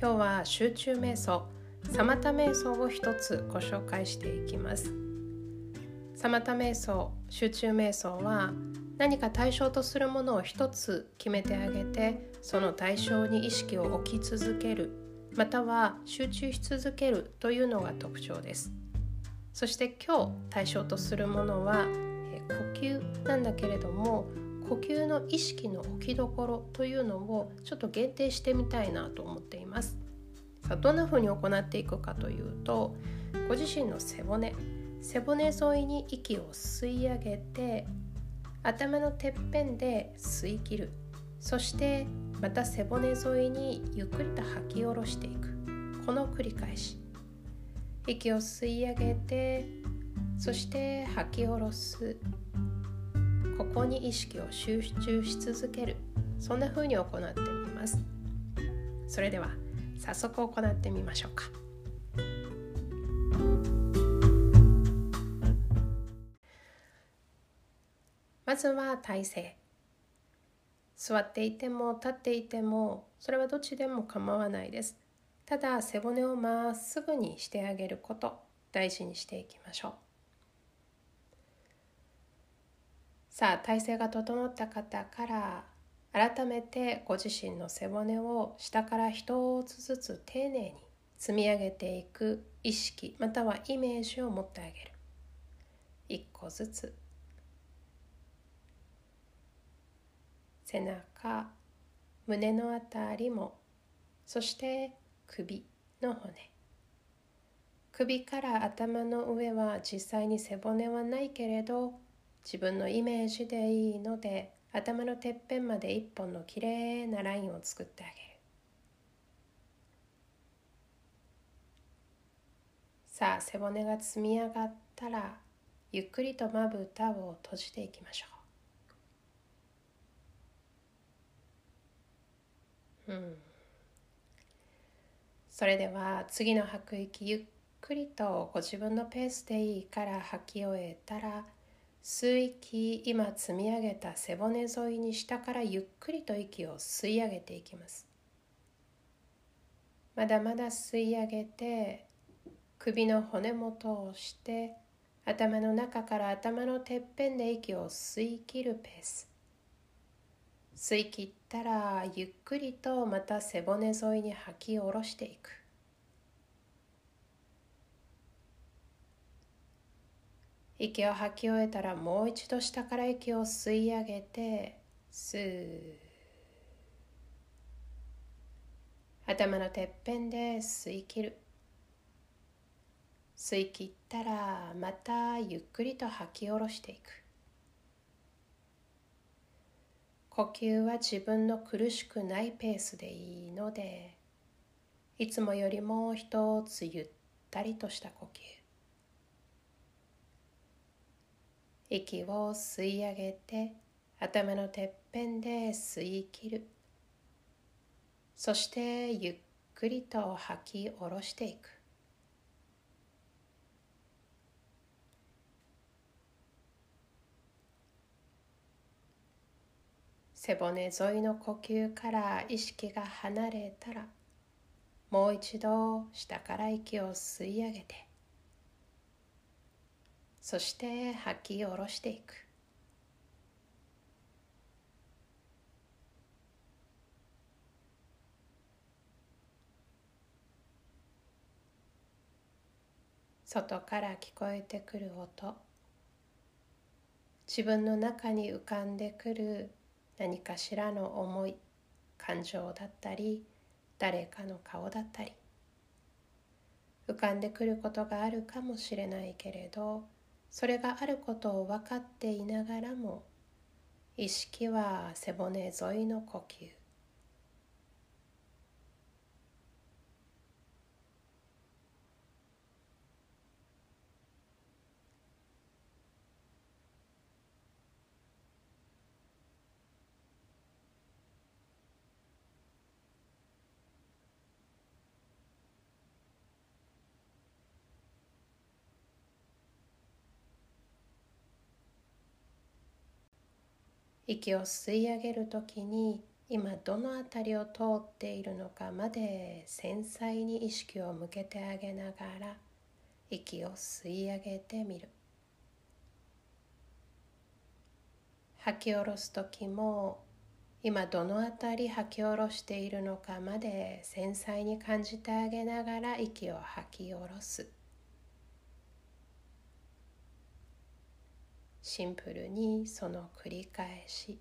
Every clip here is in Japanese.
今日は集中瞑想。サマタ瞑想を一つご紹介していきます。サマタ瞑想集中瞑想は何か対象とするものを一つ決めてあげてその対象に意識を置き続けるまたは集中し続けるというのが特徴です。そして今日対象とするものは呼吸なんだけれども呼吸の意識の置きどころというのをちょっと限定してみたいなと思っています。さあどんな風に行っていくかというとご自身の背骨背骨沿いに息を吸い上げて頭のてっぺんで吸い切る。そしてまた背骨沿いにゆっくりと吐き下ろしていく。この繰り返し。息を吸い上げてそして吐き下ろす。ここに意識を集中し続ける。そんな風に行ってみます。それでは早速行ってみましょうか。まずは体勢。座っていても立っていてもそれはどっちでも構わないです。ただ背骨をまっすぐにしてあげること大事にしていきましょう。さあ体勢が整った方から改めてご自身の背骨を下から一つずつ丁寧に積み上げていく意識またはイメージを持ってあげる。一個ずつ。背中胸のあたりもそして首の骨。首から頭の上は実際に背骨はないけれど自分のイメージでいいので頭のてっぺんまで一本のきれいなラインを作ってあげる。さあ背骨が積み上がったらゆっくりとまぶたを閉じていきましょう、うん、それでは次の吐く息ゆっくりとご自分のペースでいいから吐き終えたら吸う息今積み上げた背骨沿いに下からゆっくりと息を吸い上げていきます。まだまだ吸い上げて首の骨元を押して頭の中から頭のてっぺんで息を吸い切るペース。吸い切ったらゆっくりとまた背骨沿いに吐き下ろしていく。息を吐き終えたらもう一度下から息を吸い上げて吸う頭のてっぺんで吸い切る。吸い切ったらまたゆっくりと吐き下ろしていく。呼吸は自分の苦しくないペースでいいのでいつもよりも一つゆったりとした呼吸。息を吸い上げて頭のてっぺんで吸い切る。そしてゆっくりと吐き下ろしていく。背骨沿いの呼吸から意識が離れたらもう一度下から息を吸い上げてそして吐き下ろしていく。外から聞こえてくる音。自分の中に浮かんでくる何かしらの思い感情だったり誰かの顔だったり。浮かんでくることがあるかもしれないけれどそれがあることを分かっていながらも意識は背骨沿いの呼吸。息を吸い上げる時に今どの辺りを通っているのかまで繊細に意識を向けてあげながら息を吸い上げてみる。吐き下ろす時も今どの辺り吐き下ろしているのかまで繊細に感じてあげながら息を吐き下ろす。シンプルにその繰り返し。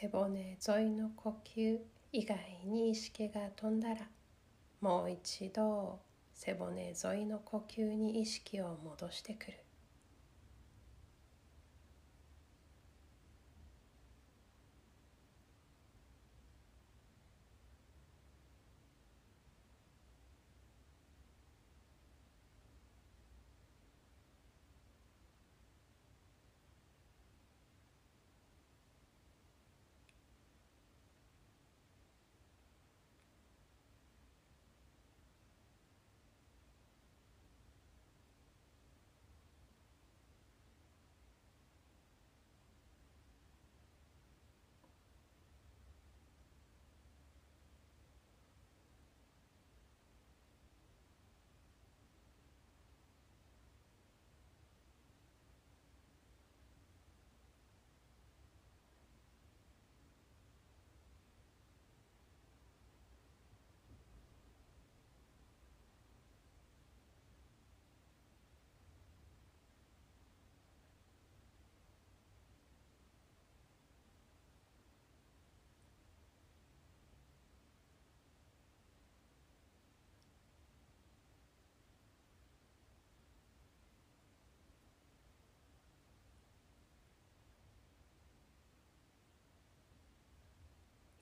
背骨沿いの呼吸以外に意識が飛んだらもう一度背骨沿いの呼吸に意識を戻してくる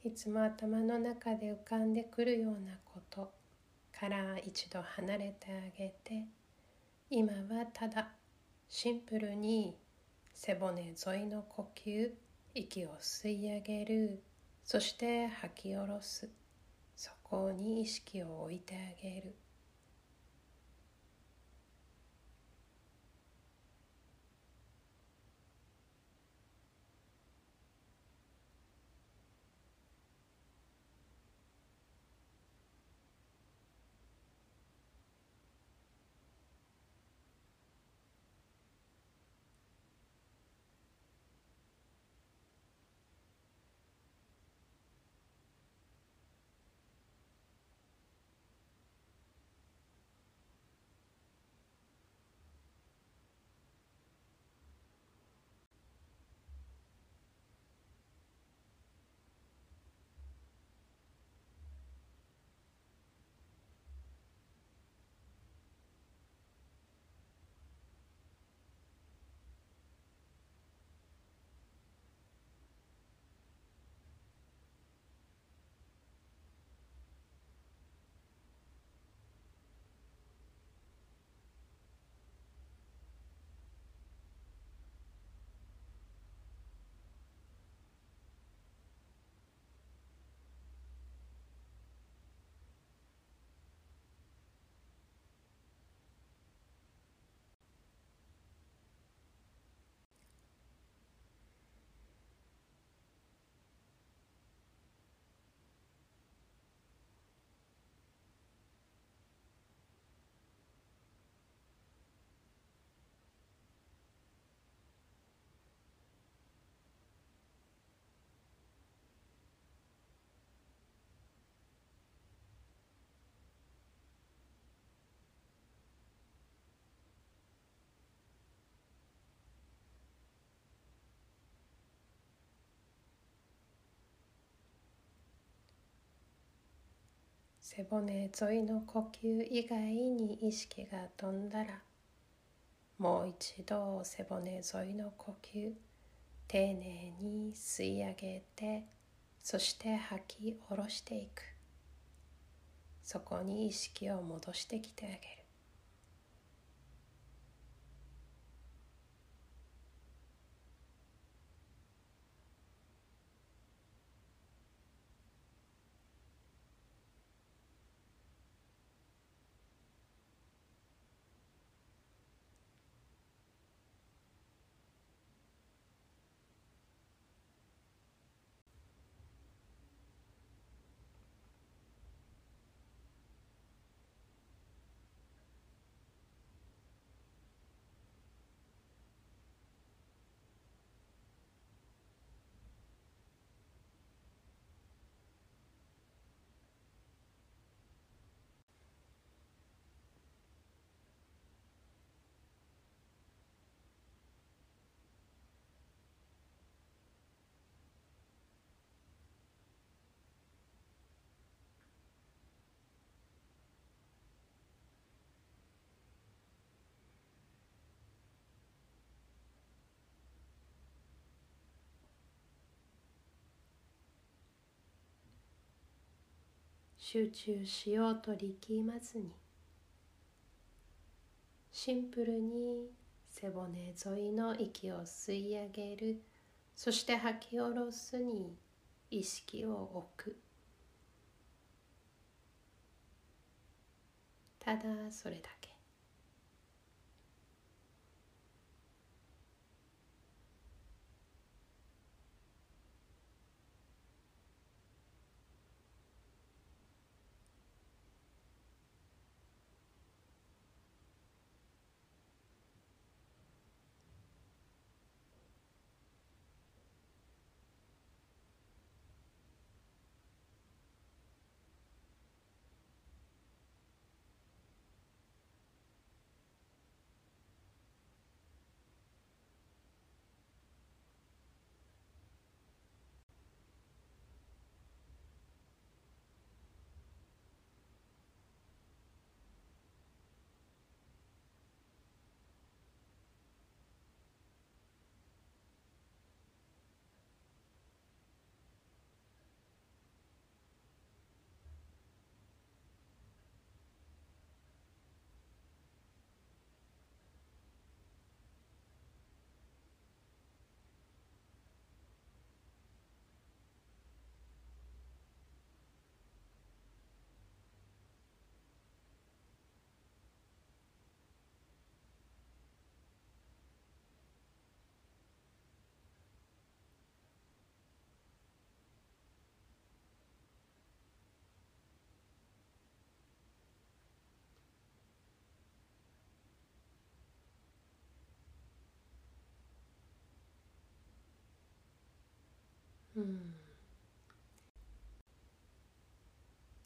いつも頭の中で浮かんでくるようなことから一度離れてあげて今はただシンプルに背骨沿いの呼吸息を吸い上げるそして吐き下ろすそこに意識を置いてあげる。背骨沿いの呼吸以外に意識が飛んだらもう一度背骨沿いの呼吸丁寧に吸い上げてそして吐き下ろしていく。そこに意識を戻してきてあげる。集中しようと力まずにシンプルに背骨沿いの息を吸い上げる。そして吐き下ろすに意識を置く。ただそれだけ。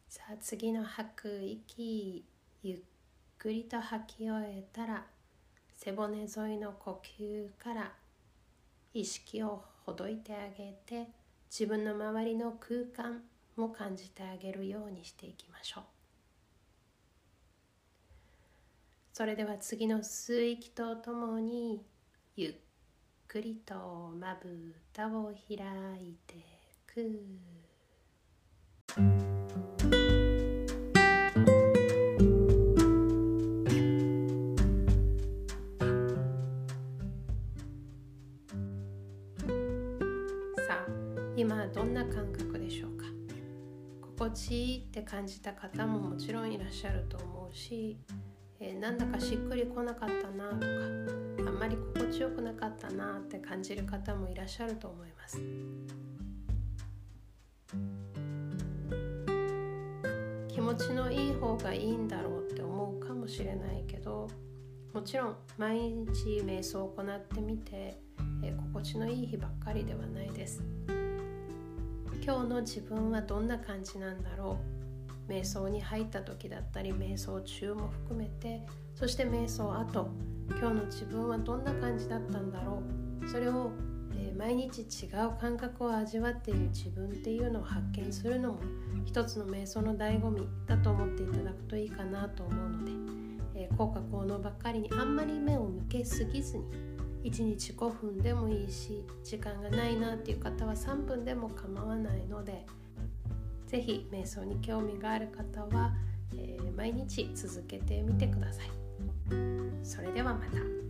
さあ次の吐く息ゆっくりと吐き終えたら背骨沿いの呼吸から意識をほどいてあげて自分の周りの空間も感じてあげるようにしていきましょう。それでは次の吸う息とともにゆっくりくりとまぶたを開いてく。さあ今どんな感覚でしょうか？心地いいって感じた方ももちろんいらっしゃると思うしえー、なんだかしっくりこなかったなとかあんまり心地よくなかったなって感じる方もいらっしゃると思います。気持ちのいい方がいいんだろうって思うかもしれないけどもちろん毎日瞑想を行ってみて、え、心地のいい日ばっかりではないです。今日の自分はどんな感じなんだろう。瞑想に入った時だったり瞑想中も含めてそして瞑想後今日の自分はどんな感じだったんだろうそれを、えー、毎日違う感覚を味わっている自分っていうのを発見するのも一つの瞑想の醍醐味だと思っていただくといいかなと思うので、えー、効果効能ばっかりにあんまり目を向けすぎずに1日5分でもいいし時間がないなっていう方は3分でも構わないので是非瞑想に興味がある方は、えー、毎日続けてみてください。それではまた。